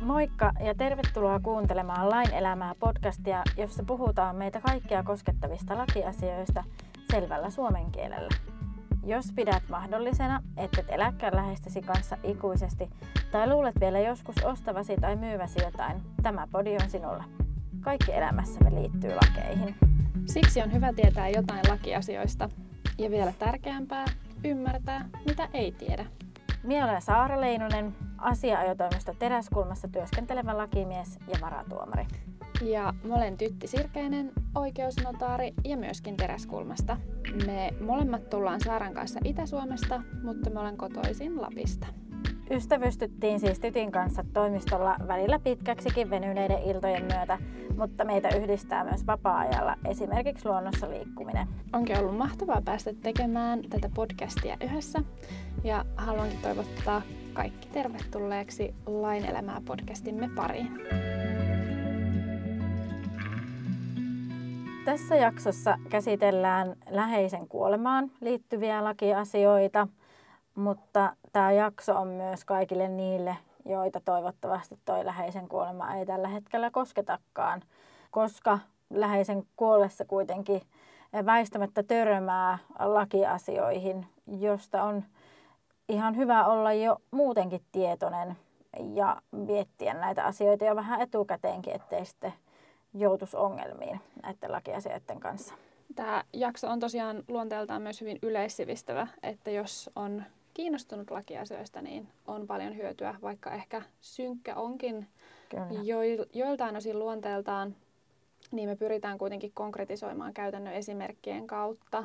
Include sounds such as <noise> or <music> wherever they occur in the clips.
Moikka ja tervetuloa kuuntelemaan Lain elämää podcastia, jossa puhutaan meitä kaikkia koskettavista lakiasioista selvällä suomen kielellä. Jos pidät mahdollisena, että et eläkään lähestäsi kanssa ikuisesti tai luulet vielä joskus ostavasi tai myyväsi jotain, tämä podi on sinulla. Kaikki elämässämme liittyy lakeihin. Siksi on hyvä tietää jotain lakiasioista ja vielä tärkeämpää, ymmärtää, mitä ei tiedä. Minä olen Saara Leinonen, asia-ajotoimisto Teräskulmassa työskentelevä lakimies ja varatuomari. Ja mä olen Tytti Sirkeinen, oikeusnotaari ja myöskin Teräskulmasta. Me molemmat tullaan Saaran kanssa Itä-Suomesta, mutta me olen kotoisin Lapista. Ystävystyttiin siis Tytin kanssa toimistolla välillä pitkäksikin venyneiden iltojen myötä, mutta meitä yhdistää myös vapaa-ajalla esimerkiksi luonnossa liikkuminen. Onkin ollut mahtavaa päästä tekemään tätä podcastia yhdessä ja haluankin toivottaa kaikki tervetulleeksi Lain elämää podcastimme pariin. Tässä jaksossa käsitellään läheisen kuolemaan liittyviä lakiasioita, mutta tämä jakso on myös kaikille niille, joita toivottavasti toi läheisen kuolema ei tällä hetkellä kosketakaan, koska läheisen kuollessa kuitenkin väistämättä törmää lakiasioihin, josta on ihan hyvä olla jo muutenkin tietoinen ja miettiä näitä asioita jo vähän etukäteenkin, ettei sitten joutuisi ongelmiin näiden lakiasioiden kanssa. Tämä jakso on tosiaan luonteeltaan myös hyvin yleissivistävä, että jos on kiinnostunut lakiasioista, niin on paljon hyötyä, vaikka ehkä synkkä onkin jo, joiltain osin luonteeltaan, niin me pyritään kuitenkin konkretisoimaan käytännön esimerkkien kautta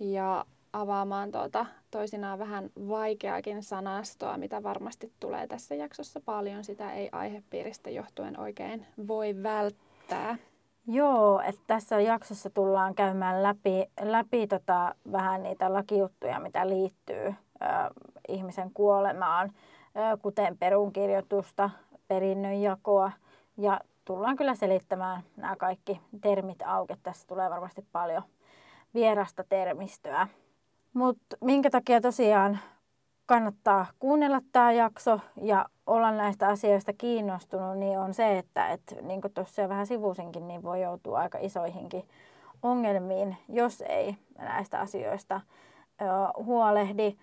ja avaamaan tuota, toisinaan vähän vaikeakin sanastoa, mitä varmasti tulee tässä jaksossa paljon. Sitä ei aihepiiristä johtuen oikein voi välttää. Joo, että tässä jaksossa tullaan käymään läpi, läpi tota, vähän niitä lakijuttuja, mitä liittyy ihmisen kuolemaan, kuten perunkirjoitusta, perinnönjakoa ja tullaan kyllä selittämään nämä kaikki termit auki. Tässä tulee varmasti paljon vierasta termistöä. Mutta minkä takia tosiaan kannattaa kuunnella tämä jakso ja olla näistä asioista kiinnostunut, niin on se, että et, niin kuin tuossa vähän sivusinkin, niin voi joutua aika isoihinkin ongelmiin, jos ei näistä asioista ö, huolehdi.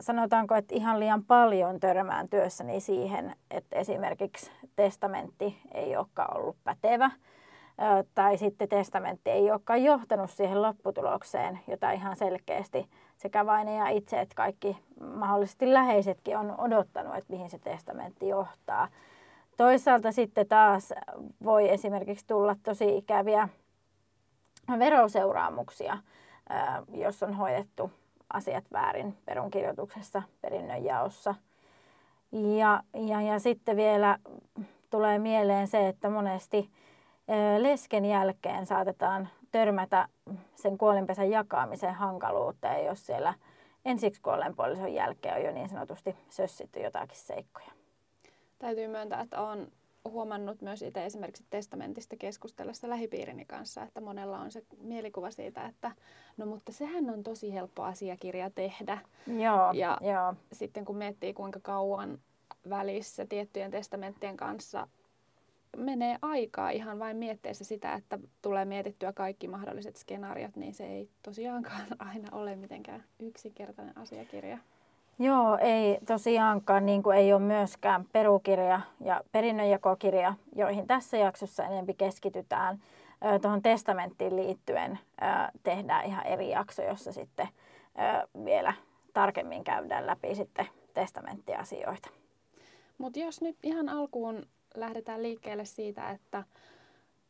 Sanotaanko, että ihan liian paljon törmään työssäni siihen, että esimerkiksi testamentti ei olekaan ollut pätevä tai sitten testamentti ei olekaan johtanut siihen lopputulokseen, jota ihan selkeästi sekä vainaja itse että kaikki mahdollisesti läheisetkin on odottanut, että mihin se testamentti johtaa. Toisaalta sitten taas voi esimerkiksi tulla tosi ikäviä veroseuraamuksia, jos on hoidettu asiat väärin perunkirjoituksessa, perinnönjaossa. Ja, ja, ja sitten vielä tulee mieleen se, että monesti lesken jälkeen saatetaan törmätä sen kuolinpesän jakamisen hankaluuteen, jos siellä ensiksi kuolleen puolison jälkeen on jo niin sanotusti sössitty jotakin seikkoja. Täytyy myöntää, että olen huomannut myös itse esimerkiksi testamentista keskustellessa lähipiirini kanssa, että monella on se mielikuva siitä, että no mutta sehän on tosi helppo asiakirja tehdä. Joo, ja joo. sitten kun miettii kuinka kauan välissä tiettyjen testamenttien kanssa menee aikaa ihan vain mietteessä sitä, että tulee mietittyä kaikki mahdolliset skenaariot, niin se ei tosiaankaan <laughs> aina ole mitenkään yksinkertainen asiakirja. Joo, ei tosiaankaan, niin kuin ei ole myöskään perukirja ja perinnönjakokirja, joihin tässä jaksossa enempi keskitytään. Tuohon testamenttiin liittyen tehdään ihan eri jakso, jossa sitten vielä tarkemmin käydään läpi sitten testamenttiasioita. Mutta jos nyt ihan alkuun lähdetään liikkeelle siitä, että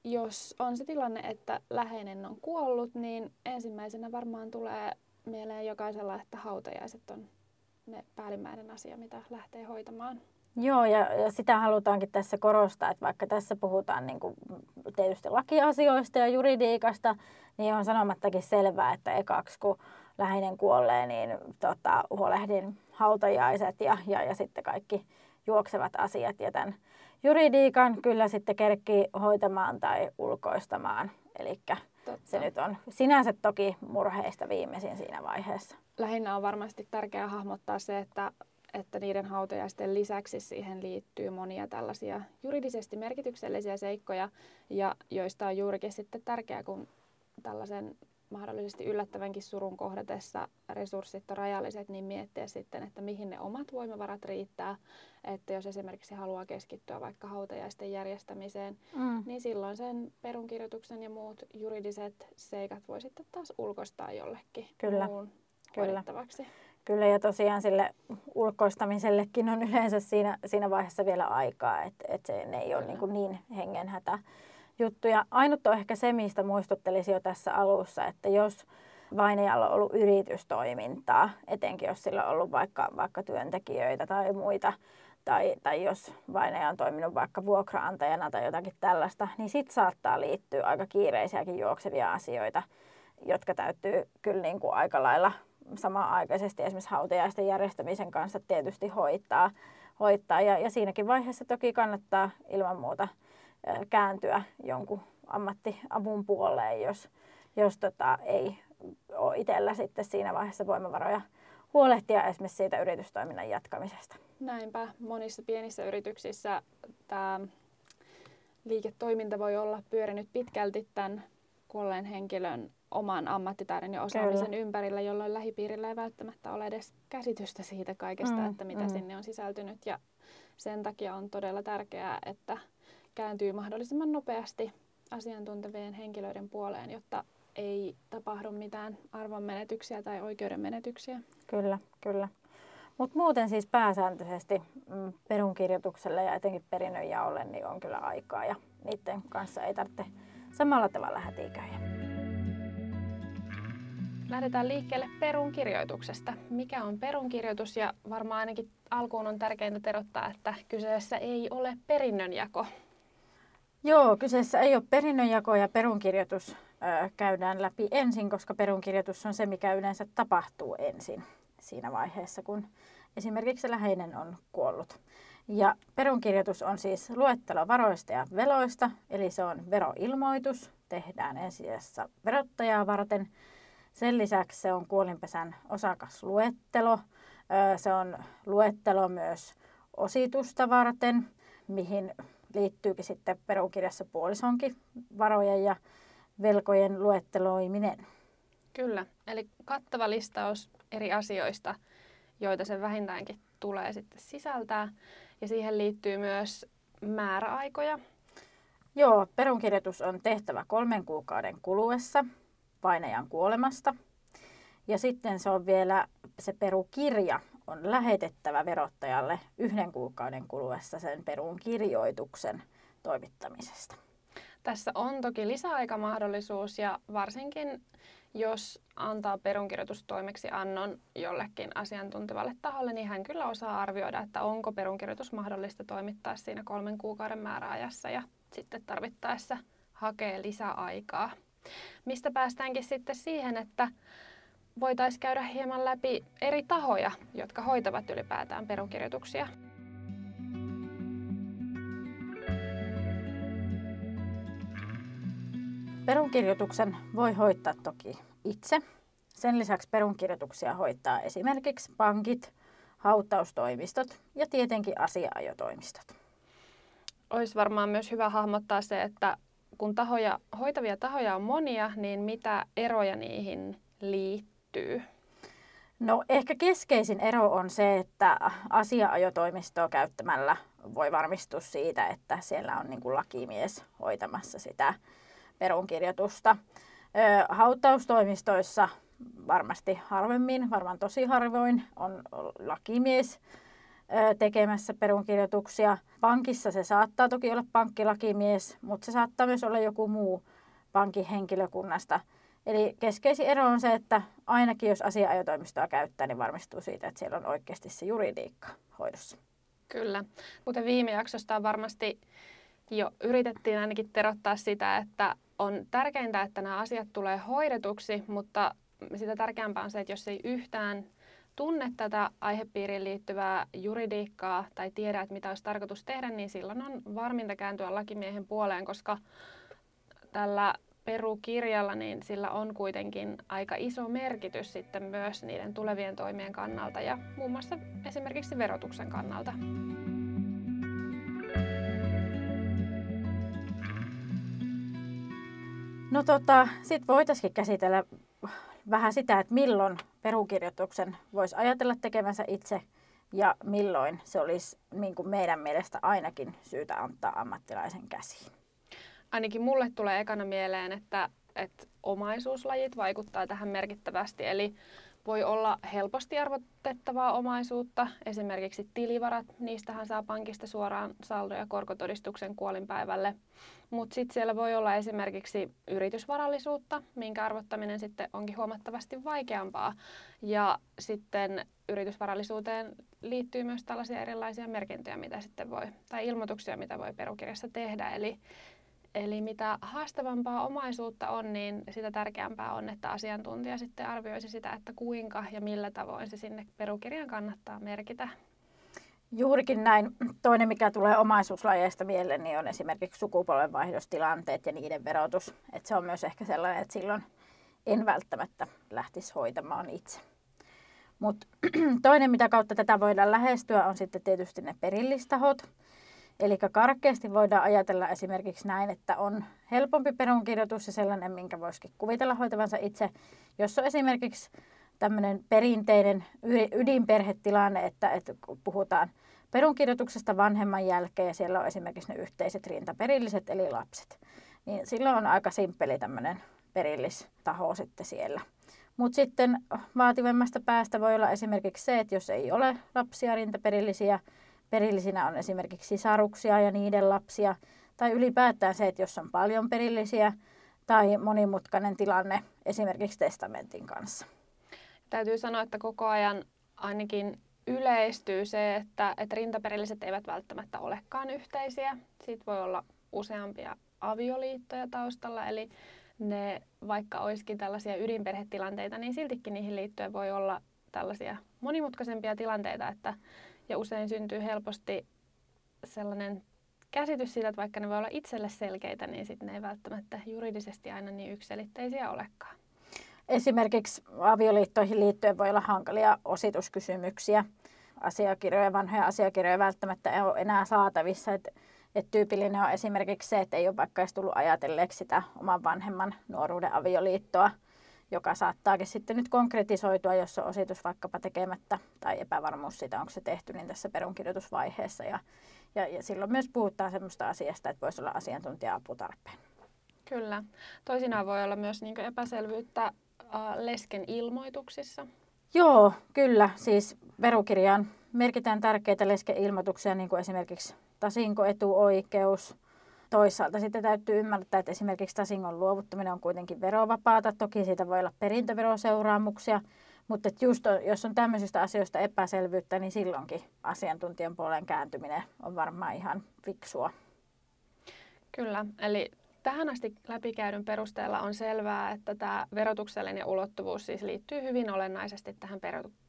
jos on se tilanne, että läheinen on kuollut, niin ensimmäisenä varmaan tulee mieleen jokaisella, että hautajaiset on ne päällimmäinen asia, mitä lähtee hoitamaan. Joo, ja, ja sitä halutaankin tässä korostaa, että vaikka tässä puhutaan niin kuin tietysti lakiasioista ja juridiikasta, niin on sanomattakin selvää, että ekaksi kun läheinen kuolee, niin tota, huolehdin hautajaiset ja, ja, ja sitten kaikki juoksevat asiat ja tämän juridiikan kyllä sitten kerkkii hoitamaan tai ulkoistamaan. Eli se nyt on sinänsä toki murheista viimeisin siinä vaiheessa. Lähinnä on varmasti tärkeää hahmottaa se, että, että niiden hautajaisten lisäksi siihen liittyy monia tällaisia juridisesti merkityksellisiä seikkoja, ja joista on juurikin sitten tärkeää, kun tällaisen mahdollisesti yllättävänkin surun kohdatessa resurssit on rajalliset, niin miettiä sitten, että mihin ne omat voimavarat riittää. Että jos esimerkiksi haluaa keskittyä vaikka hautajaisten järjestämiseen, mm. niin silloin sen perunkirjoituksen ja muut juridiset seikat voi sitten taas ulkoistaa jollekin Kyllä. muun Kyllä. Kyllä, ja tosiaan sille ulkoistamisellekin on yleensä siinä, siinä vaiheessa vielä aikaa, että, että se ne ei ole niin, kuin niin hengenhätä juttuja. Ainut on ehkä se, mistä muistuttelisin jo tässä alussa, että jos vainajalla on ollut yritystoimintaa, etenkin jos sillä on ollut vaikka, vaikka työntekijöitä tai muita, tai, tai jos vainaja on toiminut vaikka vuokraantajana tai jotakin tällaista, niin sitten saattaa liittyä aika kiireisiäkin juoksevia asioita, jotka täytyy kyllä niin kuin aika lailla samanaikaisesti esimerkiksi hautajaisten järjestämisen kanssa tietysti hoitaa. hoitaa. Ja, ja siinäkin vaiheessa toki kannattaa ilman muuta kääntyä jonkun ammattiavun puoleen, jos, jos tota, ei ole itsellä sitten siinä vaiheessa voimavaroja huolehtia esimerkiksi siitä yritystoiminnan jatkamisesta. Näinpä. Monissa pienissä yrityksissä tämä liiketoiminta voi olla pyörinyt pitkälti tämän kuolleen henkilön oman ammattitaidon ja osaamisen Kyllä. ympärillä, jolloin lähipiirillä ei välttämättä ole edes käsitystä siitä kaikesta, mm, että mitä mm. sinne on sisältynyt. Ja sen takia on todella tärkeää, että kääntyy mahdollisimman nopeasti asiantuntevien henkilöiden puoleen, jotta ei tapahdu mitään arvonmenetyksiä tai oikeudenmenetyksiä. Kyllä, kyllä. Mutta muuten siis pääsääntöisesti mm, perunkirjoitukselle ja etenkin perinnönjaolle niin on kyllä aikaa ja niiden kanssa ei tarvitse samalla tavalla hätiköjä. Lähdetään liikkeelle perunkirjoituksesta. Mikä on perunkirjoitus ja varmaan ainakin alkuun on tärkeintä terottaa, että kyseessä ei ole perinnönjako. Joo, kyseessä ei ole perinnönjako ja perunkirjoitus käydään läpi ensin, koska perunkirjoitus on se, mikä yleensä tapahtuu ensin siinä vaiheessa, kun esimerkiksi läheinen on kuollut. Ja perunkirjoitus on siis luettelo varoista ja veloista, eli se on veroilmoitus, tehdään ensisijassa verottajaa varten. Sen lisäksi se on kuolinpesän osakasluettelo. Se on luettelo myös ositusta varten, mihin liittyykin sitten perunkirjassa puolisonkin varojen ja velkojen luetteloiminen. Kyllä, eli kattava listaus eri asioista, joita se vähintäänkin tulee sitten sisältää. Ja siihen liittyy myös määräaikoja. Joo, perunkirjoitus on tehtävä kolmen kuukauden kuluessa painajan kuolemasta. Ja sitten se on vielä se perukirja on lähetettävä verottajalle yhden kuukauden kuluessa sen perun kirjoituksen toimittamisesta. Tässä on toki lisäaikamahdollisuus ja varsinkin jos antaa perunkirjoitustoimeksiannon jollekin asiantuntevalle taholle, niin hän kyllä osaa arvioida, että onko perunkirjoitus mahdollista toimittaa siinä kolmen kuukauden määräajassa ja sitten tarvittaessa hakee lisäaikaa. Mistä päästäänkin sitten siihen, että voitaisiin käydä hieman läpi eri tahoja, jotka hoitavat ylipäätään perunkirjoituksia. Perunkirjoituksen voi hoitaa toki itse. Sen lisäksi perunkirjoituksia hoitaa esimerkiksi pankit, hautaustoimistot ja tietenkin asiaajotoimistot. Olisi varmaan myös hyvä hahmottaa se, että kun tahoja, hoitavia tahoja on monia, niin mitä eroja niihin liittyy? No ehkä keskeisin ero on se, että asiaajotoimistoa käyttämällä voi varmistua siitä, että siellä on niin kuin lakimies hoitamassa sitä perunkirjoitusta. Hautaustoimistoissa varmasti harvemmin, varmaan tosi harvoin, on lakimies tekemässä perunkirjoituksia. Pankissa se saattaa toki olla pankkilakimies, mutta se saattaa myös olla joku muu pankin henkilökunnasta. Eli keskeisin ero on se, että ainakin jos asiaajotoimistoa käyttää, niin varmistuu siitä, että siellä on oikeasti se juridiikka hoidossa. Kyllä. Kuten viime jaksosta varmasti jo yritettiin ainakin terottaa sitä, että on tärkeintä, että nämä asiat tulee hoidetuksi, mutta sitä tärkeämpää on se, että jos ei yhtään tunne tätä aihepiiriin liittyvää juridiikkaa tai tiedä, että mitä olisi tarkoitus tehdä, niin silloin on varminta kääntyä lakimiehen puoleen, koska tällä perukirjalla, niin sillä on kuitenkin aika iso merkitys sitten myös niiden tulevien toimien kannalta ja muun muassa esimerkiksi verotuksen kannalta. No tota, sitten voitaisiin käsitellä vähän sitä, että milloin perukirjoituksen voisi ajatella tekevänsä itse ja milloin se olisi niin kuin meidän mielestä ainakin syytä antaa ammattilaisen käsiin. Ainakin mulle tulee ekana mieleen, että, että omaisuuslajit vaikuttaa tähän merkittävästi. Eli voi olla helposti arvotettavaa omaisuutta, esimerkiksi tilivarat, niistähän saa pankista suoraan saldo- ja korkotodistuksen kuolinpäivälle. Mutta sitten siellä voi olla esimerkiksi yritysvarallisuutta, minkä arvottaminen sitten onkin huomattavasti vaikeampaa. Ja sitten yritysvarallisuuteen liittyy myös tällaisia erilaisia merkintöjä, mitä sitten voi, tai ilmoituksia, mitä voi perukirjassa tehdä. Eli Eli mitä haastavampaa omaisuutta on, niin sitä tärkeämpää on, että asiantuntija sitten arvioisi sitä, että kuinka ja millä tavoin se sinne perukirjaan kannattaa merkitä. Juurikin näin. Toinen, mikä tulee omaisuuslajeista mieleen, niin on esimerkiksi sukupolvenvaihdostilanteet ja niiden verotus. Et se on myös ehkä sellainen, että silloin en välttämättä lähtisi hoitamaan itse. Mutta <clears throat> toinen, mitä kautta tätä voidaan lähestyä, on sitten tietysti ne perillistahot. Eli karkeasti voidaan ajatella esimerkiksi näin, että on helpompi perunkirjoitus ja sellainen, minkä voisikin kuvitella hoitavansa itse, jos on esimerkiksi tämmöinen perinteinen ydinperhetilanne, että, että puhutaan perunkirjoituksesta vanhemman jälkeen ja siellä on esimerkiksi ne yhteiset rintaperilliset eli lapset, niin silloin on aika simppeli tämmöinen perillistaho sitten siellä. Mutta sitten vaativemmasta päästä voi olla esimerkiksi se, että jos ei ole lapsia rintaperillisiä, perillisinä on esimerkiksi sisaruksia ja niiden lapsia, tai ylipäätään se, että jos on paljon perillisiä tai monimutkainen tilanne esimerkiksi testamentin kanssa. Täytyy sanoa, että koko ajan ainakin yleistyy se, että, että rintaperilliset eivät välttämättä olekaan yhteisiä. Siitä voi olla useampia avioliittoja taustalla, eli ne, vaikka olisikin tällaisia ydinperhetilanteita, niin siltikin niihin liittyen voi olla tällaisia monimutkaisempia tilanteita, että ja usein syntyy helposti sellainen käsitys siitä, että vaikka ne voi olla itselle selkeitä, niin sitten ne ei välttämättä juridisesti aina niin ykselitteisiä olekaan. Esimerkiksi avioliittoihin liittyen voi olla hankalia osituskysymyksiä. Asiakirjoja, vanhoja asiakirjoja välttämättä ei ole enää saatavissa. Et, et tyypillinen on esimerkiksi se, että ei ole vaikka edes tullut ajatelleeksi sitä oman vanhemman nuoruuden avioliittoa – joka saattaakin sitten nyt konkretisoitua, jos on ositus vaikkapa tekemättä tai epävarmuus siitä, onko se tehty, niin tässä perunkirjoitusvaiheessa. Ja, ja, ja silloin myös puhutaan sellaista asiasta, että voisi olla asiantuntija-apu tarpeen. Kyllä. Toisinaan voi olla myös niin epäselvyyttä äh, lesken ilmoituksissa. Joo, kyllä. Siis verukirjaan merkitään tärkeitä lesken ilmoituksia, niin kuin esimerkiksi tasinkoetuoikeus, Toisaalta sitten täytyy ymmärtää, että esimerkiksi tasingon luovuttaminen on kuitenkin verovapaata. Toki siitä voi olla perintöveroseuraamuksia, mutta just jos on tämmöisistä asioista epäselvyyttä, niin silloinkin asiantuntijan puoleen kääntyminen on varmaan ihan fiksua. Kyllä, eli tähän asti läpikäydyn perusteella on selvää, että tämä verotuksellinen ulottuvuus siis liittyy hyvin olennaisesti tähän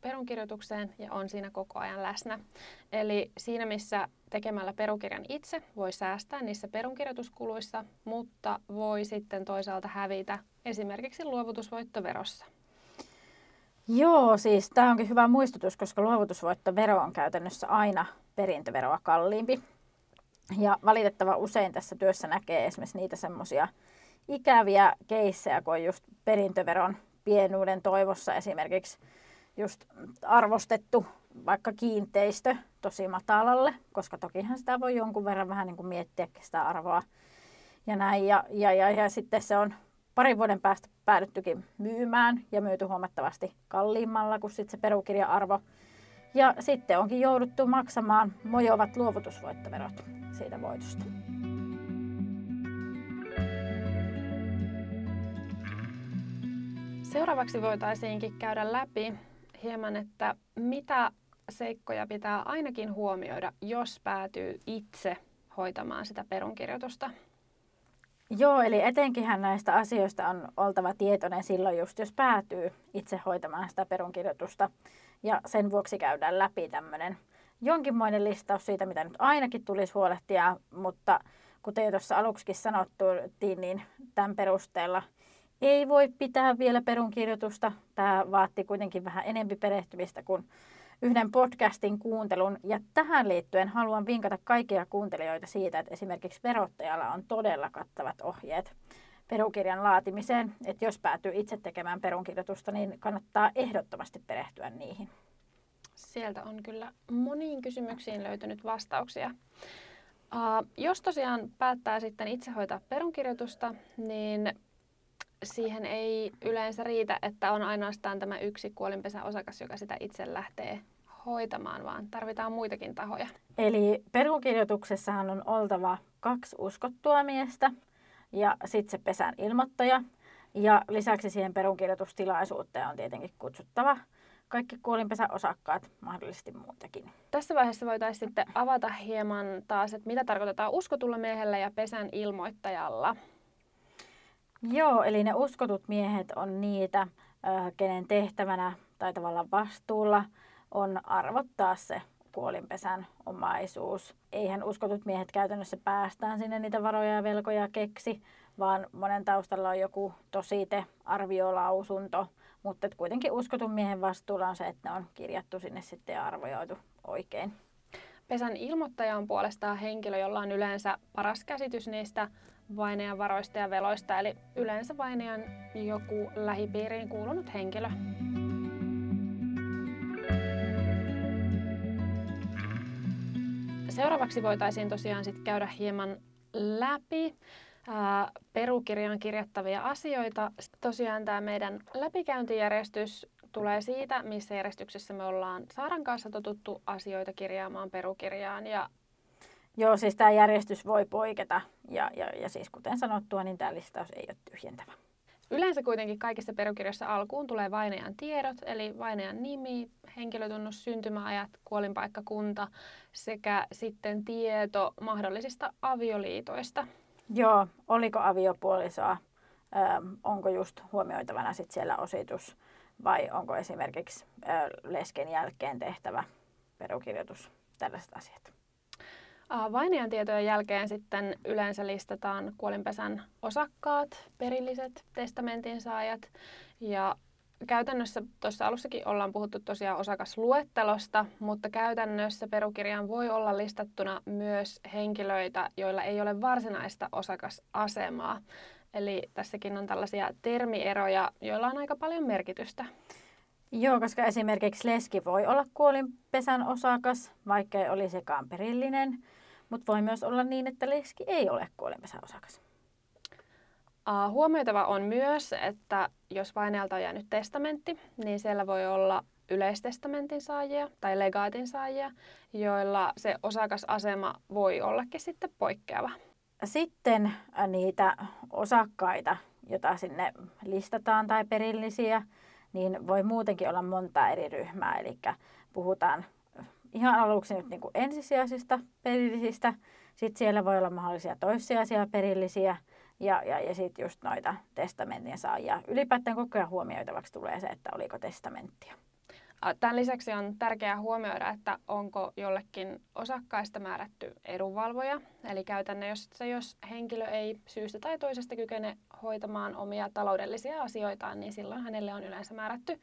perunkirjoitukseen ja on siinä koko ajan läsnä. Eli siinä, missä tekemällä perukirjan itse voi säästää niissä perunkirjoituskuluissa, mutta voi sitten toisaalta hävitä esimerkiksi luovutusvoittoverossa. Joo, siis tämä onkin hyvä muistutus, koska luovutusvoittovero on käytännössä aina perintöveroa kalliimpi. Ja valitettava usein tässä työssä näkee esimerkiksi niitä semmoisia ikäviä keissejä, kun on just perintöveron pienuuden toivossa esimerkiksi just arvostettu vaikka kiinteistö tosi matalalle, koska tokihan sitä voi jonkun verran vähän niin kuin miettiä sitä arvoa ja näin. Ja, ja, ja, ja sitten se on parin vuoden päästä päädyttykin myymään ja myyty huomattavasti kalliimmalla kuin sitten se perukirja-arvo. Ja sitten onkin jouduttu maksamaan mojovat luovutusvoittoverot siitä voitosta. Seuraavaksi voitaisiinkin käydä läpi hieman, että mitä seikkoja pitää ainakin huomioida, jos päätyy itse hoitamaan sitä perunkirjoitusta. Joo, eli etenkinhän näistä asioista on oltava tietoinen silloin just, jos päätyy itse hoitamaan sitä perunkirjoitusta. Ja sen vuoksi käydään läpi tämmöinen jonkinmoinen listaus siitä, mitä nyt ainakin tulisi huolehtia, mutta kuten jo tuossa aluksikin sanottiin, niin tämän perusteella ei voi pitää vielä perunkirjoitusta. Tämä vaatti kuitenkin vähän enempi perehtymistä kuin yhden podcastin kuuntelun. Ja tähän liittyen haluan vinkata kaikkia kuuntelijoita siitä, että esimerkiksi verottajalla on todella kattavat ohjeet perukirjan laatimiseen. Että jos päätyy itse tekemään perunkirjoitusta, niin kannattaa ehdottomasti perehtyä niihin. Sieltä on kyllä moniin kysymyksiin löytynyt vastauksia. Uh, jos tosiaan päättää sitten itse hoitaa perunkirjoitusta, niin siihen ei yleensä riitä, että on ainoastaan tämä yksi kuolinpesän osakas, joka sitä itse lähtee hoitamaan, vaan tarvitaan muitakin tahoja. Eli perunkirjoituksessahan on oltava kaksi uskottua miestä ja sitten se pesän ilmoittaja. Ja lisäksi siihen perunkirjoitustilaisuuteen on tietenkin kutsuttava kaikki kuolinpesän osakkaat, mahdollisesti muutakin. Tässä vaiheessa voitaisiin sitten avata hieman taas, että mitä tarkoitetaan uskotulla miehellä ja pesän ilmoittajalla. Joo, eli ne uskotut miehet on niitä, kenen tehtävänä tai tavallaan vastuulla on arvottaa se kuolinpesän omaisuus. Eihän uskotut miehet käytännössä päästään sinne niitä varoja ja velkoja keksi, vaan monen taustalla on joku tosite, arviolausunto, mutta kuitenkin uskotun miehen vastuulla on se, että ne on kirjattu sinne sitten ja arvioitu oikein. Pesän ilmoittaja on puolestaan henkilö, jolla on yleensä paras käsitys niistä vainajan varoista ja veloista, eli yleensä vainajan joku lähipiiriin kuulunut henkilö. Seuraavaksi voitaisiin tosiaan sit käydä hieman läpi ää, perukirjaan kirjattavia asioita. Tosiaan tämä meidän läpikäyntijärjestys tulee siitä, missä järjestyksessä me ollaan Saaran kanssa totuttu asioita kirjaamaan perukirjaan. Ja Joo, siis tämä järjestys voi poiketa ja, ja, ja siis kuten sanottua, niin tämä listaus ei ole tyhjentävä. Yleensä kuitenkin kaikissa perukirjoissa alkuun tulee vainajan tiedot, eli vainajan nimi, henkilötunnus, syntymäajat, kuolinpaikkakunta sekä sitten tieto mahdollisista avioliitoista. Joo, oliko aviopuolisoa, ö, onko just huomioitavana sit siellä ositus vai onko esimerkiksi ö, lesken jälkeen tehtävä perukirjoitus, tällaiset asiat. Vainajan tietojen jälkeen sitten yleensä listataan kuolinpesän osakkaat, perilliset, testamentin saajat ja käytännössä tuossa alussakin ollaan puhuttu tosiaan osakasluettelosta, mutta käytännössä perukirjaan voi olla listattuna myös henkilöitä, joilla ei ole varsinaista osakasasemaa. Eli tässäkin on tällaisia termieroja, joilla on aika paljon merkitystä. Joo, koska esimerkiksi leski voi olla kuolinpesän osakas, vaikka ei olisikaan perillinen. Mutta voi myös olla niin, että leski ei ole kuolinpesän osakas. Uh, huomioitava on myös, että jos vainajalta on jäänyt testamentti, niin siellä voi olla yleistestamentin saajia tai legaatin saajia, joilla se osakasasema voi ollakin sitten poikkeava. Sitten niitä osakkaita, joita sinne listataan tai perillisiä, niin voi muutenkin olla monta eri ryhmää. Eli puhutaan ihan aluksi nyt niin kuin ensisijaisista perillisistä. Sitten siellä voi olla mahdollisia toissijaisia perillisiä ja, ja, ja sitten just noita testamentin saajia. Ylipäätään koko ajan huomioitavaksi tulee se, että oliko testamenttia. Tämän lisäksi on tärkeää huomioida, että onko jollekin osakkaista määrätty edunvalvoja. Eli käytännössä, jos henkilö ei syystä tai toisesta kykene hoitamaan omia taloudellisia asioitaan, niin silloin hänelle on yleensä määrätty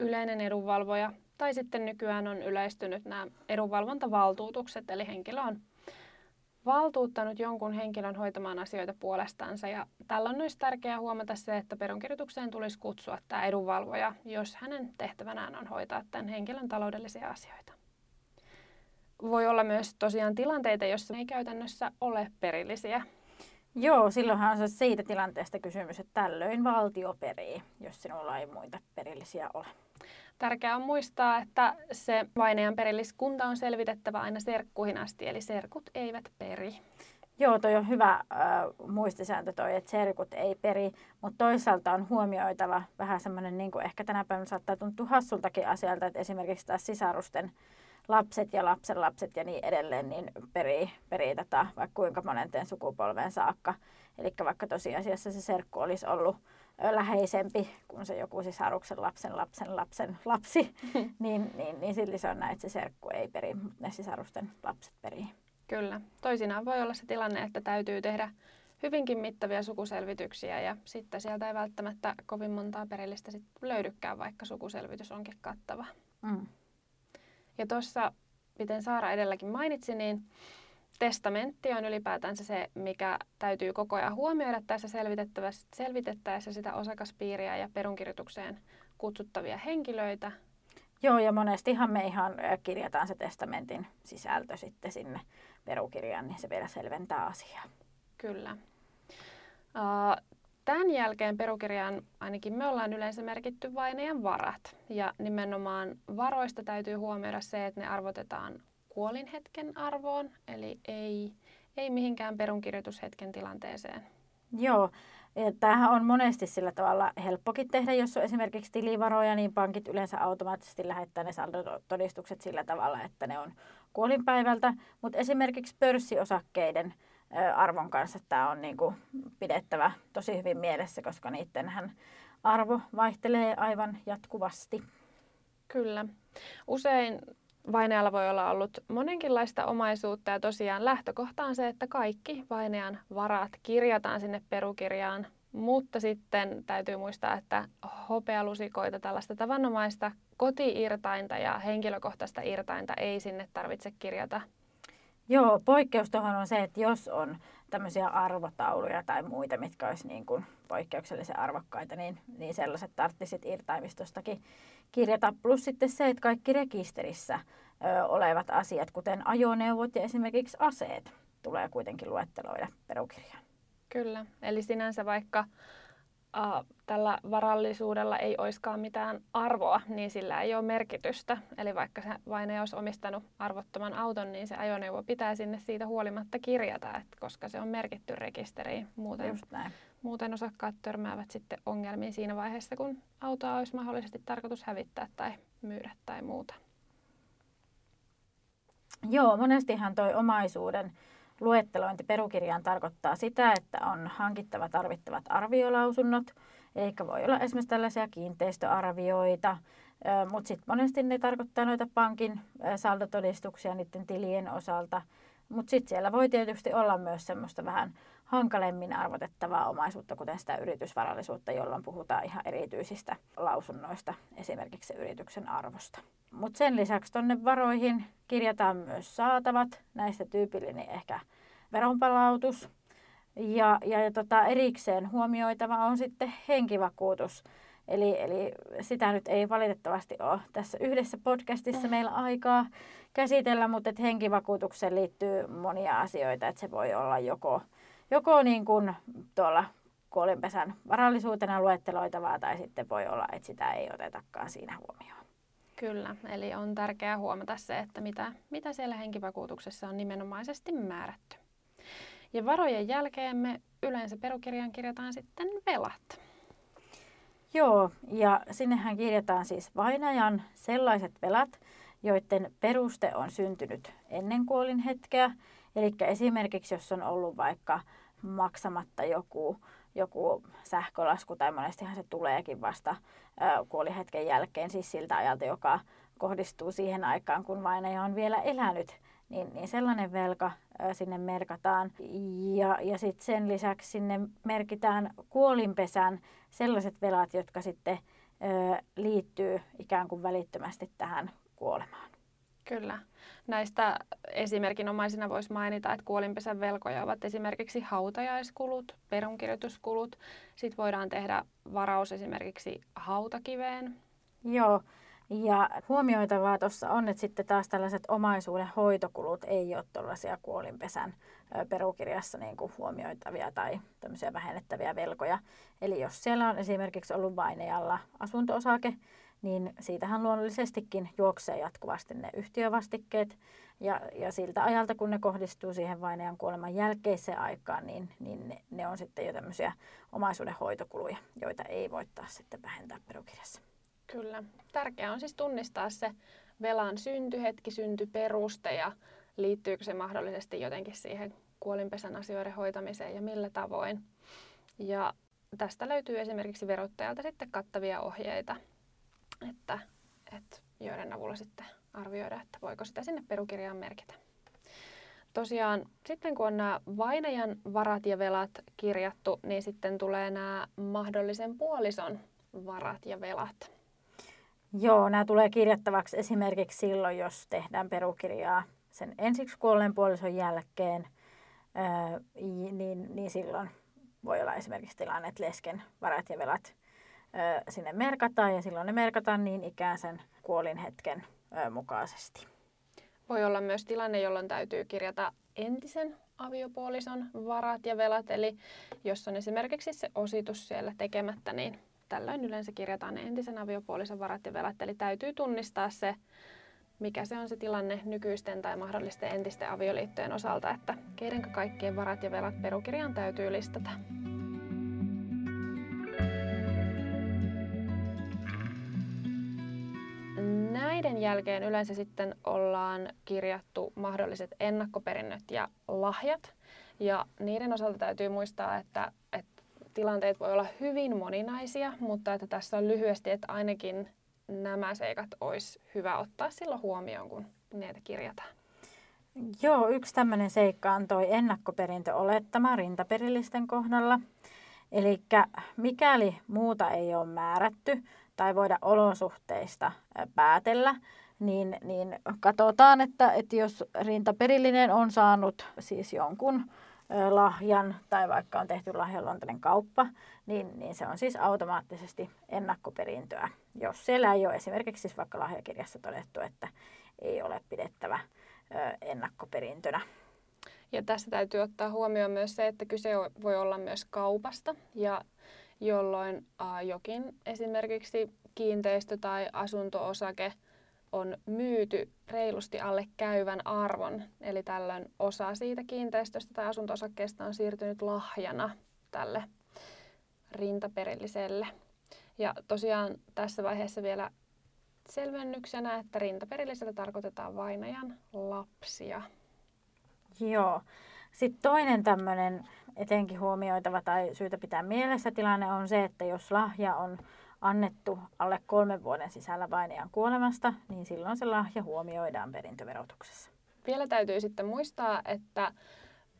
yleinen edunvalvoja. Tai sitten nykyään on yleistynyt nämä edunvalvontavaltuutukset, eli henkilö on valtuuttanut jonkun henkilön hoitamaan asioita puolestansa. Ja tällä on myös tärkeää huomata se, että perunkirjoitukseen tulisi kutsua tämä edunvalvoja, jos hänen tehtävänään on hoitaa tämän henkilön taloudellisia asioita. Voi olla myös tosiaan tilanteita, joissa ei käytännössä ole perillisiä. Joo, silloinhan on siitä tilanteesta kysymys, että tällöin valtio perii, jos sinulla ei muita perillisiä ole. Tärkeää on muistaa, että se vainajan perilliskunta on selvitettävä aina serkkuihin asti, eli serkut eivät peri. Joo, toi on hyvä äh, muistisääntö toi, että serkut ei peri, mutta toisaalta on huomioitava vähän semmoinen, niin kuin ehkä tänä päivänä saattaa tuntua hassultakin asialta, että esimerkiksi taas sisarusten lapset ja lapsenlapset ja niin edelleen, niin perii, perii tätä vaikka kuinka monenten sukupolven saakka. Eli vaikka tosiasiassa se serkku olisi ollut läheisempi kuin se joku sisaruksen lapsen lapsen lapsen lapsi, <laughs> niin, niin, niin silti se on näin, että se serkku ei peri, mutta ne sisarusten lapset perii. Kyllä. Toisinaan voi olla se tilanne, että täytyy tehdä hyvinkin mittavia sukuselvityksiä ja sitten sieltä ei välttämättä kovin montaa perillistä sit löydykään, vaikka sukuselvitys onkin kattava. Mm. Ja tuossa, miten Saara edelläkin mainitsi, niin testamentti on ylipäätänsä se, mikä täytyy koko ajan huomioida tässä selvitettäessä sitä osakaspiiriä ja perunkirjoitukseen kutsuttavia henkilöitä. Joo, ja monestihan me ihan kirjataan se testamentin sisältö sitten sinne perukirjaan, niin se vielä selventää asiaa. Kyllä. Tämän jälkeen perukirjaan ainakin me ollaan yleensä merkitty vainajan varat. Ja nimenomaan varoista täytyy huomioida se, että ne arvotetaan kuolinhetken arvoon, eli ei, ei mihinkään perunkirjoitushetken tilanteeseen. Joo, tämähän on monesti sillä tavalla helppokin tehdä, jos on esimerkiksi tilivaroja, niin pankit yleensä automaattisesti lähettää ne saldotodistukset sillä tavalla, että ne on kuolinpäivältä. Mutta esimerkiksi pörssiosakkeiden arvon kanssa tämä on niin kuin pidettävä tosi hyvin mielessä, koska niidenhän arvo vaihtelee aivan jatkuvasti. Kyllä. Usein vainajalla voi olla ollut monenkinlaista omaisuutta ja tosiaan lähtökohta on se, että kaikki vainajan varat kirjataan sinne perukirjaan, mutta sitten täytyy muistaa, että hopealusikoita, tällaista tavanomaista koti-irtainta ja henkilökohtaista irtainta ei sinne tarvitse kirjata. Joo, poikkeus tuohon on se, että jos on tämmöisiä arvotauluja tai muita, mitkä olisi niin kuin poikkeuksellisen arvokkaita, niin, niin sellaiset tarttisit irtaimistostakin kirjata. Plus sitten se, että kaikki rekisterissä ö, olevat asiat, kuten ajoneuvot ja esimerkiksi aseet, tulee kuitenkin luetteloida perukirjaan. Kyllä, eli sinänsä vaikka äh, tällä varallisuudella ei oiskaan mitään arvoa, niin sillä ei ole merkitystä. Eli vaikka se vain olisi omistanut arvottoman auton, niin se ajoneuvo pitää sinne siitä huolimatta kirjata, että koska se on merkitty rekisteriin. Muuten, Just näin. muuten osakkaat törmäävät sitten ongelmiin siinä vaiheessa, kun autoa olisi mahdollisesti tarkoitus hävittää tai myydä tai muuta. Joo, monestihan toi omaisuuden luettelointi perukirjaan tarkoittaa sitä, että on hankittava tarvittavat arviolausunnot, eli voi olla esimerkiksi tällaisia kiinteistöarvioita, mutta sitten monesti ne tarkoittaa noita pankin saldotodistuksia niiden tilien osalta. Mutta sitten siellä voi tietysti olla myös semmoista vähän hankalemmin arvotettavaa omaisuutta, kuten sitä yritysvarallisuutta, jolloin puhutaan ihan erityisistä lausunnoista, esimerkiksi yrityksen arvosta. Mutta sen lisäksi tuonne varoihin kirjataan myös saatavat, näistä tyypillinen ehkä veronpalautus. Ja, ja, tota, erikseen huomioitava on sitten henkivakuutus. Eli, eli sitä nyt ei valitettavasti ole tässä yhdessä podcastissa meillä aikaa käsitellä, mutta henkivakuutukseen liittyy monia asioita, että se voi olla joko, joko niin kuin tuolla kuolinpesän varallisuutena luetteloitavaa tai sitten voi olla, että sitä ei otetakaan siinä huomioon. Kyllä, eli on tärkeää huomata se, että mitä, mitä siellä henkivakuutuksessa on nimenomaisesti määrätty. Ja varojen jälkeen me yleensä perukirjaan kirjataan sitten velat. Joo, ja sinnehän kirjataan siis vainajan sellaiset velat, joiden peruste on syntynyt ennen kuolin hetkeä. Eli esimerkiksi jos on ollut vaikka maksamatta joku, joku sähkölasku, tai monestihan se tuleekin vasta kuolihetken jälkeen, siis siltä ajalta, joka kohdistuu siihen aikaan, kun vainaja on vielä elänyt, niin, niin sellainen velka sinne merkataan. Ja, ja sitten sen lisäksi sinne merkitään kuolinpesän sellaiset velat, jotka sitten liittyy ikään kuin välittömästi tähän kuolemaan. Kyllä. Näistä esimerkinomaisina voisi mainita, että kuolinpesän velkoja ovat esimerkiksi hautajaiskulut, perunkirjoituskulut. Sitten voidaan tehdä varaus esimerkiksi hautakiveen. Joo, ja huomioitavaa tuossa on, että sitten taas tällaiset omaisuuden hoitokulut ei ole tuollaisia kuolinpesän perukirjassa niin kuin huomioitavia tai tämmöisiä vähennettäviä velkoja. Eli jos siellä on esimerkiksi ollut vainajalla asunto-osake, niin siitähän luonnollisestikin juoksee jatkuvasti ne yhtiövastikkeet. Ja, ja siltä ajalta, kun ne kohdistuu siihen vainajan kuoleman jälkeiseen aikaan, niin, niin ne, ne on sitten jo tämmöisiä omaisuuden hoitokuluja, joita ei voi taas sitten vähentää perukirjassa. Kyllä. Tärkeää on siis tunnistaa se velan syntyhetki, syntyperuste ja liittyykö se mahdollisesti jotenkin siihen kuolinpesän asioiden hoitamiseen ja millä tavoin. Ja tästä löytyy esimerkiksi verottajalta sitten kattavia ohjeita, että, että joiden avulla sitten arvioida, että voiko sitä sinne perukirjaan merkitä. tosiaan sitten kun on nämä vainajan varat ja velat kirjattu, niin sitten tulee nämä mahdollisen puolison varat ja velat. Joo, nämä tulee kirjattavaksi esimerkiksi silloin, jos tehdään perukirjaa sen ensiksi kuolleen puolison jälkeen, niin, niin silloin voi olla esimerkiksi tilanne, että lesken varat ja velat sinne merkataan ja silloin ne merkataan niin ikään sen kuolin hetken mukaisesti. Voi olla myös tilanne, jolloin täytyy kirjata entisen aviopuolison varat ja velat, eli jos on esimerkiksi se ositus siellä tekemättä, niin tällöin yleensä kirjataan entisen aviopuolison varat ja velat, eli täytyy tunnistaa se, mikä se on se tilanne nykyisten tai mahdollisten entisten avioliittojen osalta, että keiden kaikkien varat ja velat perukirjaan täytyy listata. Näiden jälkeen yleensä sitten ollaan kirjattu mahdolliset ennakkoperinnöt ja lahjat. Ja niiden osalta täytyy muistaa, että, että tilanteet voi olla hyvin moninaisia, mutta että tässä on lyhyesti, että ainakin nämä seikat olisi hyvä ottaa silloin huomioon, kun niitä kirjataan. Joo, yksi tämmöinen seikka on toi ennakkoperintö-olettama rintaperillisten kohdalla. Eli mikäli muuta ei ole määrätty tai voida olosuhteista päätellä, niin, niin katsotaan, että, että jos rintaperillinen on saanut siis jonkun lahjan tai vaikka on tehty lahjanluontainen kauppa, niin, niin se on siis automaattisesti ennakkoperintöä. Jos siellä ei ole esimerkiksi siis vaikka lahjakirjassa todettu, että ei ole pidettävä ennakkoperintönä. Ja tässä täytyy ottaa huomioon myös se, että kyse voi olla myös kaupasta, ja jolloin jokin esimerkiksi kiinteistö tai asuntoosake – on myyty reilusti alle käyvän arvon. Eli tällöin osa siitä kiinteistöstä tai asuntosakkeesta on siirtynyt lahjana tälle rintaperilliselle. Ja tosiaan tässä vaiheessa vielä selvennyksenä, että rintaperillisellä tarkoitetaan vainajan lapsia. Joo. Sitten toinen tämmöinen etenkin huomioitava tai syytä pitää mielessä tilanne on se, että jos lahja on annettu alle kolmen vuoden sisällä vainajan kuolemasta, niin silloin se lahja huomioidaan perintöverotuksessa. Vielä täytyy sitten muistaa, että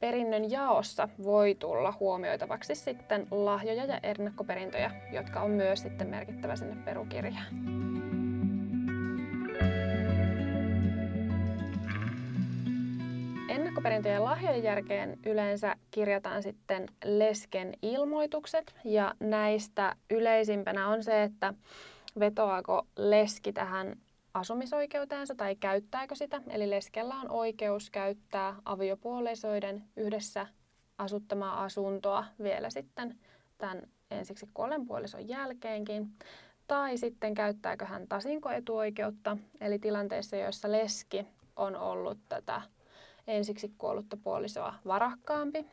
perinnön jaossa voi tulla huomioitavaksi sitten lahjoja ja ennakkoperintöjä, jotka on myös sitten merkittävä sinne perukirjaan. Ennakkoperintöjen lahjojen jälkeen yleensä kirjataan sitten lesken ilmoitukset ja näistä yleisimpänä on se, että vetoako leski tähän asumisoikeuteensa tai käyttääkö sitä. Eli leskellä on oikeus käyttää aviopuolisoiden yhdessä asuttamaa asuntoa vielä sitten tämän ensiksi kuolenpuolison jälkeenkin. Tai sitten käyttääkö hän tasinkoetuoikeutta, eli tilanteissa, joissa leski on ollut tätä ensiksi kuollutta puolisoa varakkaampi,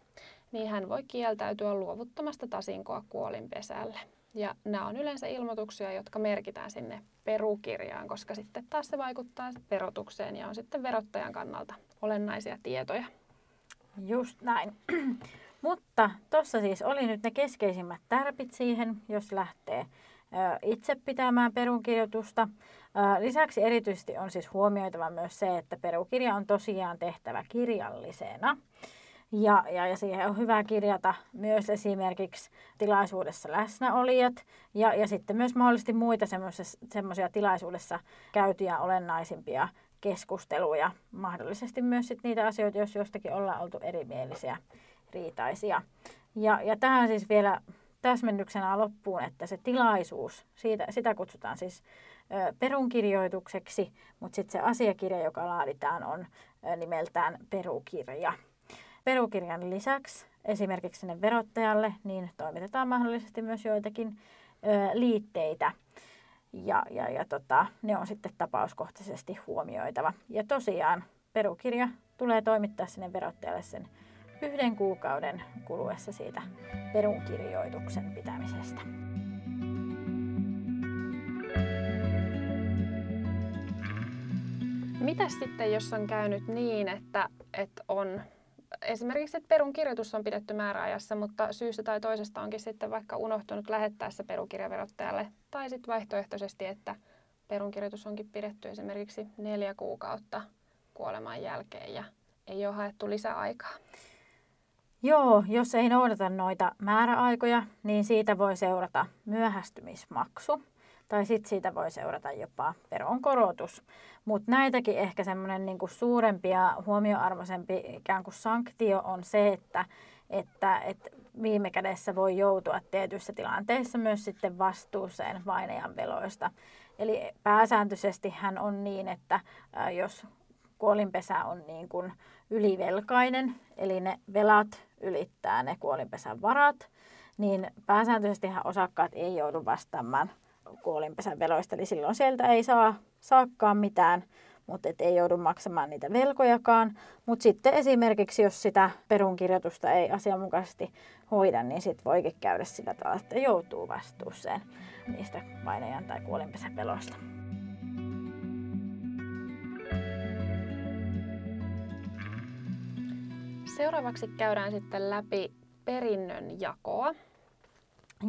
niin hän voi kieltäytyä luovuttamasta tasinkoa kuolinpesälle. Ja nämä on yleensä ilmoituksia, jotka merkitään sinne perukirjaan, koska sitten taas se vaikuttaa verotukseen ja on sitten verottajan kannalta olennaisia tietoja. Just näin. <clears throat> Mutta tuossa siis oli nyt ne keskeisimmät tärpit siihen, jos lähtee itse pitämään perunkirjoitusta. Lisäksi erityisesti on siis huomioitava myös se, että perukirja on tosiaan tehtävä kirjallisena. Ja, ja, ja siihen on hyvä kirjata myös esimerkiksi tilaisuudessa läsnäolijat ja, ja sitten myös mahdollisesti muita semmoisia tilaisuudessa käytyjä olennaisimpia keskusteluja. Mahdollisesti myös sit niitä asioita, jos jostakin ollaan oltu erimielisiä, riitaisia. Ja, ja tähän siis vielä täsmennyksenä loppuun, että se tilaisuus, siitä, sitä kutsutaan siis perunkirjoitukseksi, mutta sitten se asiakirja, joka laaditaan, on nimeltään perukirja. Perukirjan lisäksi esimerkiksi sinne verottajalle niin toimitetaan mahdollisesti myös joitakin liitteitä. Ja, ja, ja tota, ne on sitten tapauskohtaisesti huomioitava. Ja tosiaan perukirja tulee toimittaa sinne verottajalle sen yhden kuukauden kuluessa siitä perunkirjoituksen pitämisestä. Mitä sitten, jos on käynyt niin, että, että on esimerkiksi, että perunkirjoitus on pidetty määräajassa, mutta syystä tai toisesta onkin sitten vaikka unohtunut lähettäessä perukirjaverottajalle, tai sitten vaihtoehtoisesti, että perunkirjoitus onkin pidetty esimerkiksi neljä kuukautta kuoleman jälkeen ja ei ole haettu lisäaikaa. Joo, jos ei noudata noita määräaikoja, niin siitä voi seurata myöhästymismaksu tai sitten siitä voi seurata jopa veronkorotus. Mutta näitäkin ehkä semmoinen niinku suurempi ja huomioarvoisempi ikään kuin sanktio on se, että, että, että viime kädessä voi joutua tietyissä tilanteissa myös sitten vastuuseen vainajan veloista. Eli pääsääntöisesti hän on niin, että jos kuolinpesä on niin kuin ylivelkainen, eli ne velat ylittää ne kuolinpesän varat, niin pääsääntöisesti osakkaat ei joudu vastaamaan kuolinpesän veloista, eli silloin sieltä ei saa saakkaan mitään, mutta et ei joudu maksamaan niitä velkojakaan. Mutta sitten esimerkiksi, jos sitä perunkirjoitusta ei asianmukaisesti hoida, niin sitten voikin käydä sillä tavalla, että joutuu vastuuseen niistä vainajan tai kuolinpesän veloista. Seuraavaksi käydään sitten läpi perinnön jakoa.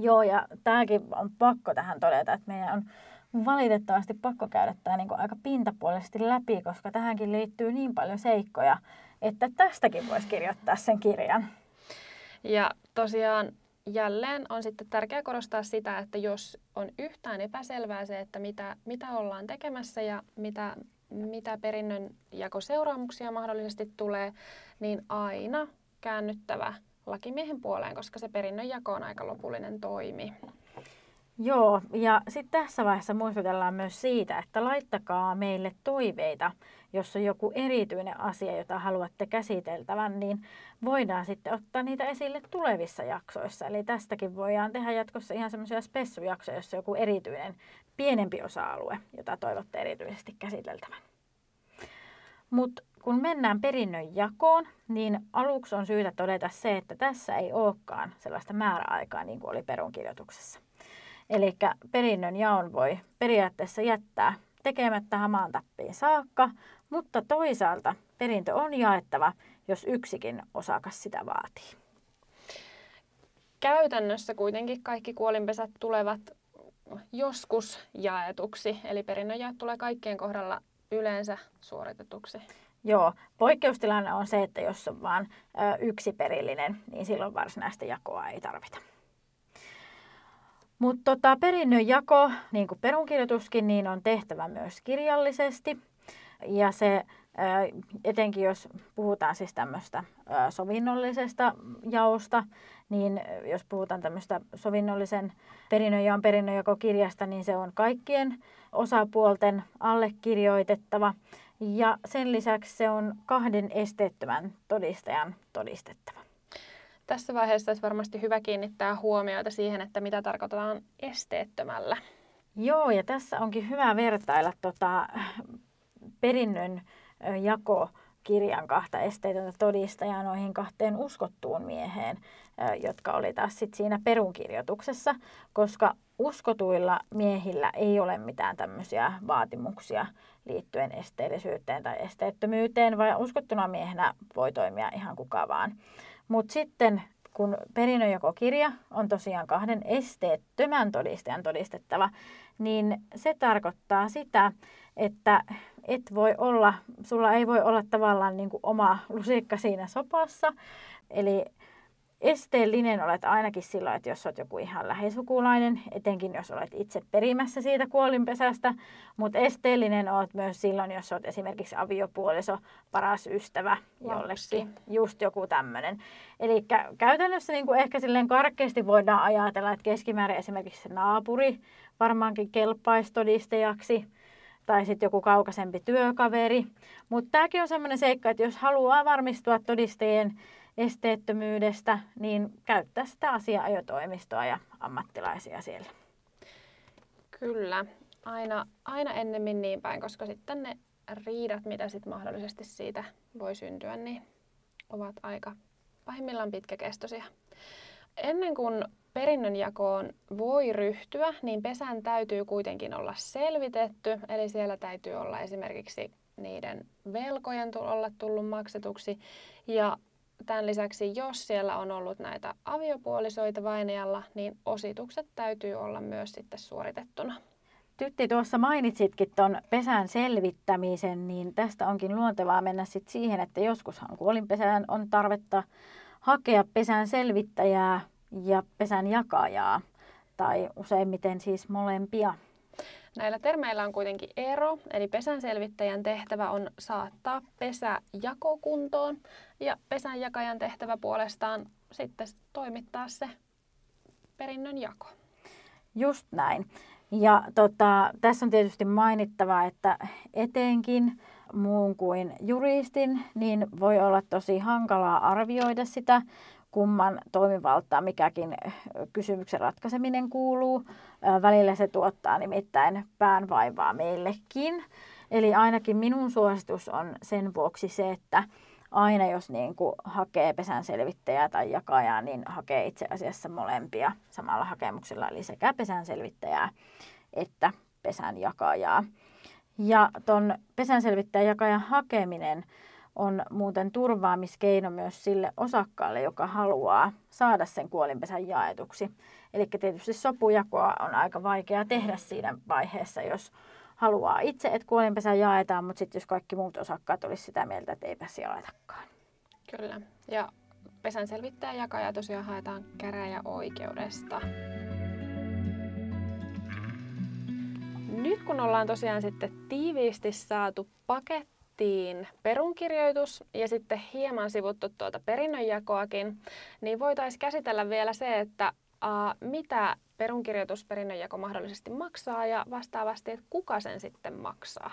Joo, ja tämäkin on pakko tähän todeta, että meidän on valitettavasti pakko käydä tämä niin aika pintapuolisesti läpi, koska tähänkin liittyy niin paljon seikkoja, että tästäkin voisi kirjoittaa sen kirjan. Ja tosiaan jälleen on sitten tärkeää korostaa sitä, että jos on yhtään epäselvää se, että mitä, mitä ollaan tekemässä ja mitä, mitä perinnön jakoseuraamuksia mahdollisesti tulee, niin aina käännyttävä lakimiehen puoleen, koska se perinnön jako on aika lopullinen toimi. Joo, ja sitten tässä vaiheessa muistutellaan myös siitä, että laittakaa meille toiveita, jos on joku erityinen asia, jota haluatte käsiteltävän, niin voidaan sitten ottaa niitä esille tulevissa jaksoissa. Eli tästäkin voidaan tehdä jatkossa ihan semmoisia spessujaksoja, jossa on joku erityinen pienempi osa-alue, jota toivotte erityisesti käsiteltävän. Mutta kun mennään perinnön jakoon, niin aluksi on syytä todeta se, että tässä ei olekaan sellaista määräaikaa niin kuin oli perunkirjoituksessa. Eli perinnön jaon voi periaatteessa jättää tekemättä hamaan tappiin saakka, mutta toisaalta perintö on jaettava, jos yksikin osakas sitä vaatii. Käytännössä kuitenkin kaikki kuolinpesät tulevat joskus jaetuksi, eli perinnön jae tulee kaikkien kohdalla yleensä suoritetuksi. Joo, poikkeustilanne on se, että jos on vain yksi perillinen, niin silloin varsinaista jakoa ei tarvita. Mutta tota, perinnön jako, niin kuin perunkirjoituskin, niin on tehtävä myös kirjallisesti. Ja se etenkin jos puhutaan siis tämmöistä sovinnollisesta jaosta, niin jos puhutaan tämmöistä sovinnollisen perinnönjaon perinnönjakokirjasta, niin se on kaikkien osapuolten allekirjoitettava. Ja sen lisäksi se on kahden esteettömän todistajan todistettava. Tässä vaiheessa olisi varmasti hyvä kiinnittää huomiota siihen, että mitä tarkoitetaan esteettömällä. Joo, ja tässä onkin hyvä vertailla tota, perinnön jakokirjan kahta esteetöntä todistajaa noihin kahteen uskottuun mieheen, jotka oli taas sit siinä perunkirjoituksessa, koska uskotuilla miehillä ei ole mitään tämmöisiä vaatimuksia liittyen esteellisyyteen tai esteettömyyteen, vai uskottuna miehenä voi toimia ihan kuka vaan. Mutta sitten kun perinnönjakokirja on tosiaan kahden esteettömän todistajan todistettava, niin se tarkoittaa sitä, että et voi olla, sulla ei voi olla tavallaan niin kuin oma lusikka siinä sopassa. Eli esteellinen olet ainakin silloin, että jos olet joku ihan lähisukulainen, etenkin jos olet itse perimässä siitä kuolinpesästä, mutta esteellinen olet myös silloin, jos olet esimerkiksi aviopuoliso, paras ystävä jollekin, just joku tämmöinen. Eli käytännössä niin kuin ehkä silleen karkeasti voidaan ajatella, että keskimäärin esimerkiksi naapuri varmaankin kelpaisi todistajaksi, tai sitten joku kaukaisempi työkaveri. Mutta tämäkin on sellainen seikka, että jos haluaa varmistua todistajien esteettömyydestä, niin käyttää sitä asia-ajotoimistoa ja ammattilaisia siellä. Kyllä, aina, aina ennemmin niin päin, koska sitten ne riidat, mitä sitten mahdollisesti siitä voi syntyä, niin ovat aika pahimmillaan pitkäkestoisia. Ennen kuin perinnönjakoon voi ryhtyä, niin pesän täytyy kuitenkin olla selvitetty, eli siellä täytyy olla esimerkiksi niiden velkojen olla tullut maksetuksi ja Tämän lisäksi, jos siellä on ollut näitä aviopuolisoita vainajalla, niin ositukset täytyy olla myös sitten suoritettuna. Tytti, tuossa mainitsitkin tuon pesän selvittämisen, niin tästä onkin luontevaa mennä sitten siihen, että joskushan kuolinpesään on tarvetta hakea pesän selvittäjää ja pesän jakajaa, tai useimmiten siis molempia. Näillä termeillä on kuitenkin ero, eli pesän selvittäjän tehtävä on saattaa pesä jakokuntoon ja pesän jakajan tehtävä puolestaan sitten toimittaa se perinnön jako. Just näin. Ja tota, tässä on tietysti mainittava, että etenkin muun kuin juristin, niin voi olla tosi hankalaa arvioida sitä, kumman toimivaltaa mikäkin kysymyksen ratkaiseminen kuuluu. Välillä se tuottaa nimittäin päänvaivaa meillekin. Eli ainakin minun suositus on sen vuoksi se, että aina jos niin kuin hakee pesän selvittäjää tai jakajaa, niin hakee itse asiassa molempia samalla hakemuksella, eli sekä pesän selvittäjää että pesän jakajaa. Ja tuon pesän selvittäjän jakajan hakeminen on muuten turvaamiskeino myös sille osakkaalle, joka haluaa saada sen kuolinpesän jaetuksi. Eli tietysti sopujakoa on aika vaikea tehdä siinä vaiheessa, jos haluaa itse, että kuolinpesä jaetaan, mutta sitten jos kaikki muut osakkaat olisi sitä mieltä, että eipäs jaetakaan. Kyllä. Ja pesän selvittäjä jakaja tosiaan haetaan käräjäoikeudesta. Nyt kun ollaan tosiaan sitten tiiviisti saatu pakettiin perunkirjoitus ja sitten hieman sivuttu tuota perinnönjakoakin, niin voitaisiin käsitellä vielä se, että uh, mitä perunkirjoitus perinnönjako mahdollisesti maksaa ja vastaavasti, että kuka sen sitten maksaa.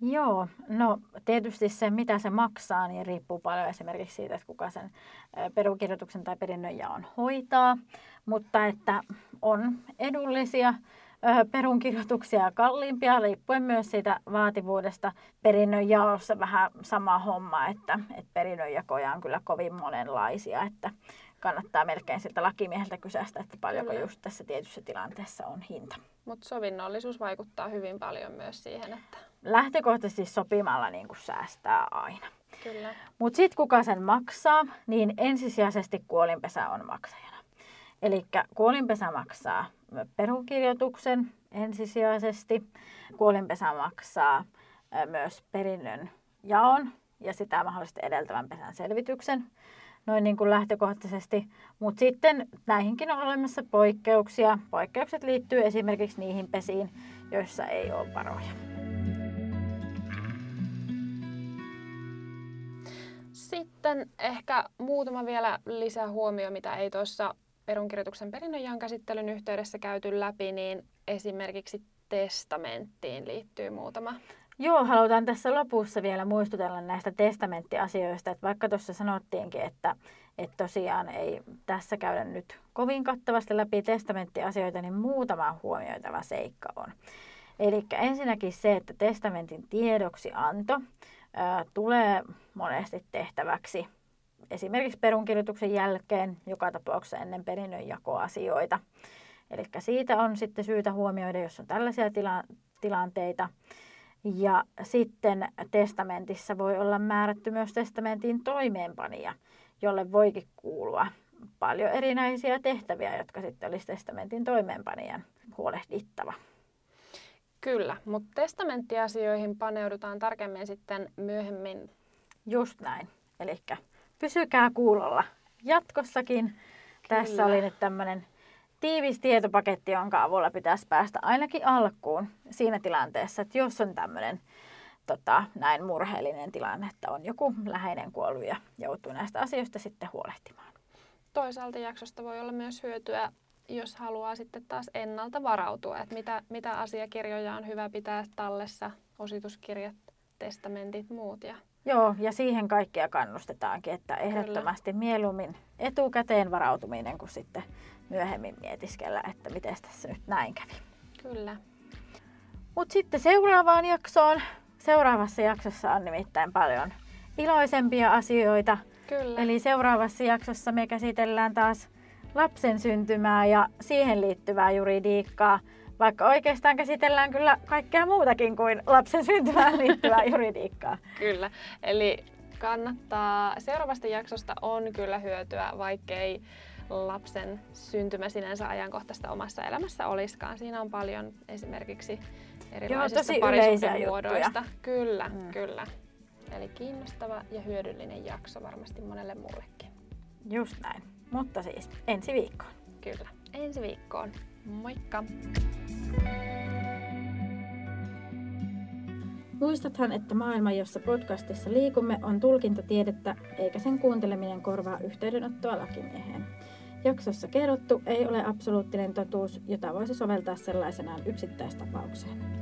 Joo, no tietysti se mitä se maksaa, niin riippuu paljon esimerkiksi siitä, että kuka sen perunkirjoituksen tai perinnönjaon hoitaa, mutta että on edullisia perunkirjoituksia kalliimpia, riippuen myös siitä vaativuudesta. Perinnönjaossa vähän sama homma, että, että perinnönjakoja on kyllä kovin monenlaisia, että kannattaa melkein siltä lakimieheltä kysästä, että paljonko kyllä. just tässä tietyssä tilanteessa on hinta. Mutta sovinnollisuus vaikuttaa hyvin paljon myös siihen, että... Lähtökohtaisesti sopimalla niin kuin säästää aina. Kyllä. Mutta sitten kuka sen maksaa, niin ensisijaisesti kuolinpesä on maksajana. Eli kuolinpesä maksaa perunkirjoituksen ensisijaisesti. Kuolinpesä maksaa myös perinnön jaon ja sitä mahdollisesti edeltävän pesän selvityksen noin niin kuin lähtökohtaisesti. Mutta sitten näihinkin on olemassa poikkeuksia. Poikkeukset liittyy esimerkiksi niihin pesiin, joissa ei ole varoja. Sitten ehkä muutama vielä lisää huomio, mitä ei tuossa perunkirjoituksen perinnönjaon käsittelyn yhteydessä käyty läpi, niin esimerkiksi testamenttiin liittyy muutama. Joo, halutaan tässä lopussa vielä muistutella näistä testamenttiasioista, että vaikka tuossa sanottiinkin, että, että tosiaan ei tässä käydä nyt kovin kattavasti läpi testamenttiasioita, niin muutama huomioitava seikka on. Eli ensinnäkin se, että testamentin tiedoksianto ää, tulee monesti tehtäväksi esimerkiksi perunkirjoituksen jälkeen, joka tapauksessa ennen perinnönjakoasioita. Eli siitä on sitten syytä huomioida, jos on tällaisia tila- tilanteita. Ja sitten testamentissa voi olla määrätty myös testamentin toimeenpanija, jolle voikin kuulua paljon erinäisiä tehtäviä, jotka sitten olisi testamentin toimeenpanijan huolehdittava. Kyllä, mutta testamenttiasioihin paneudutaan tarkemmin sitten myöhemmin. Just näin. Eli pysykää kuulolla jatkossakin. Kyllä. Tässä oli nyt tämmöinen tiivis tietopaketti, jonka avulla pitäisi päästä ainakin alkuun siinä tilanteessa, että jos on tämmöinen tota, näin murheellinen tilanne, että on joku läheinen kuollut ja joutuu näistä asioista sitten huolehtimaan. Toisaalta jaksosta voi olla myös hyötyä, jos haluaa sitten taas ennalta varautua, että mitä, mitä asiakirjoja on hyvä pitää tallessa, osituskirjat, testamentit, muut. Ja... Joo, ja siihen kaikkia kannustetaankin, että ehdottomasti Kyllä. mieluummin etukäteen varautuminen kuin sitten myöhemmin mietiskellä, että miten tässä nyt näin kävi. Kyllä. Mutta sitten seuraavaan jaksoon. Seuraavassa jaksossa on nimittäin paljon iloisempia asioita. Kyllä. Eli seuraavassa jaksossa me käsitellään taas lapsen syntymää ja siihen liittyvää juridiikkaa. Vaikka oikeastaan käsitellään kyllä kaikkea muutakin kuin lapsen syntymään liittyvää <laughs> juridiikkaa. Kyllä. Eli kannattaa, seuraavasta jaksosta on kyllä hyötyä, vaikkei lapsen syntymä sinänsä ajankohtaista omassa elämässä olisikaan. Siinä on paljon esimerkiksi erilaisista parisuhdemuodoista. Kyllä, mm. kyllä. Eli kiinnostava ja hyödyllinen jakso varmasti monelle muullekin. Just näin. Mutta siis ensi viikkoon. Kyllä, ensi viikkoon. Moikka! Muistathan, että maailma, jossa podcastissa liikumme, on tulkintatiedettä, eikä sen kuunteleminen korvaa yhteydenottoa lakimieheen. Jaksossa kerrottu ei ole absoluuttinen totuus, jota voisi soveltaa sellaisenaan yksittäistapaukseen.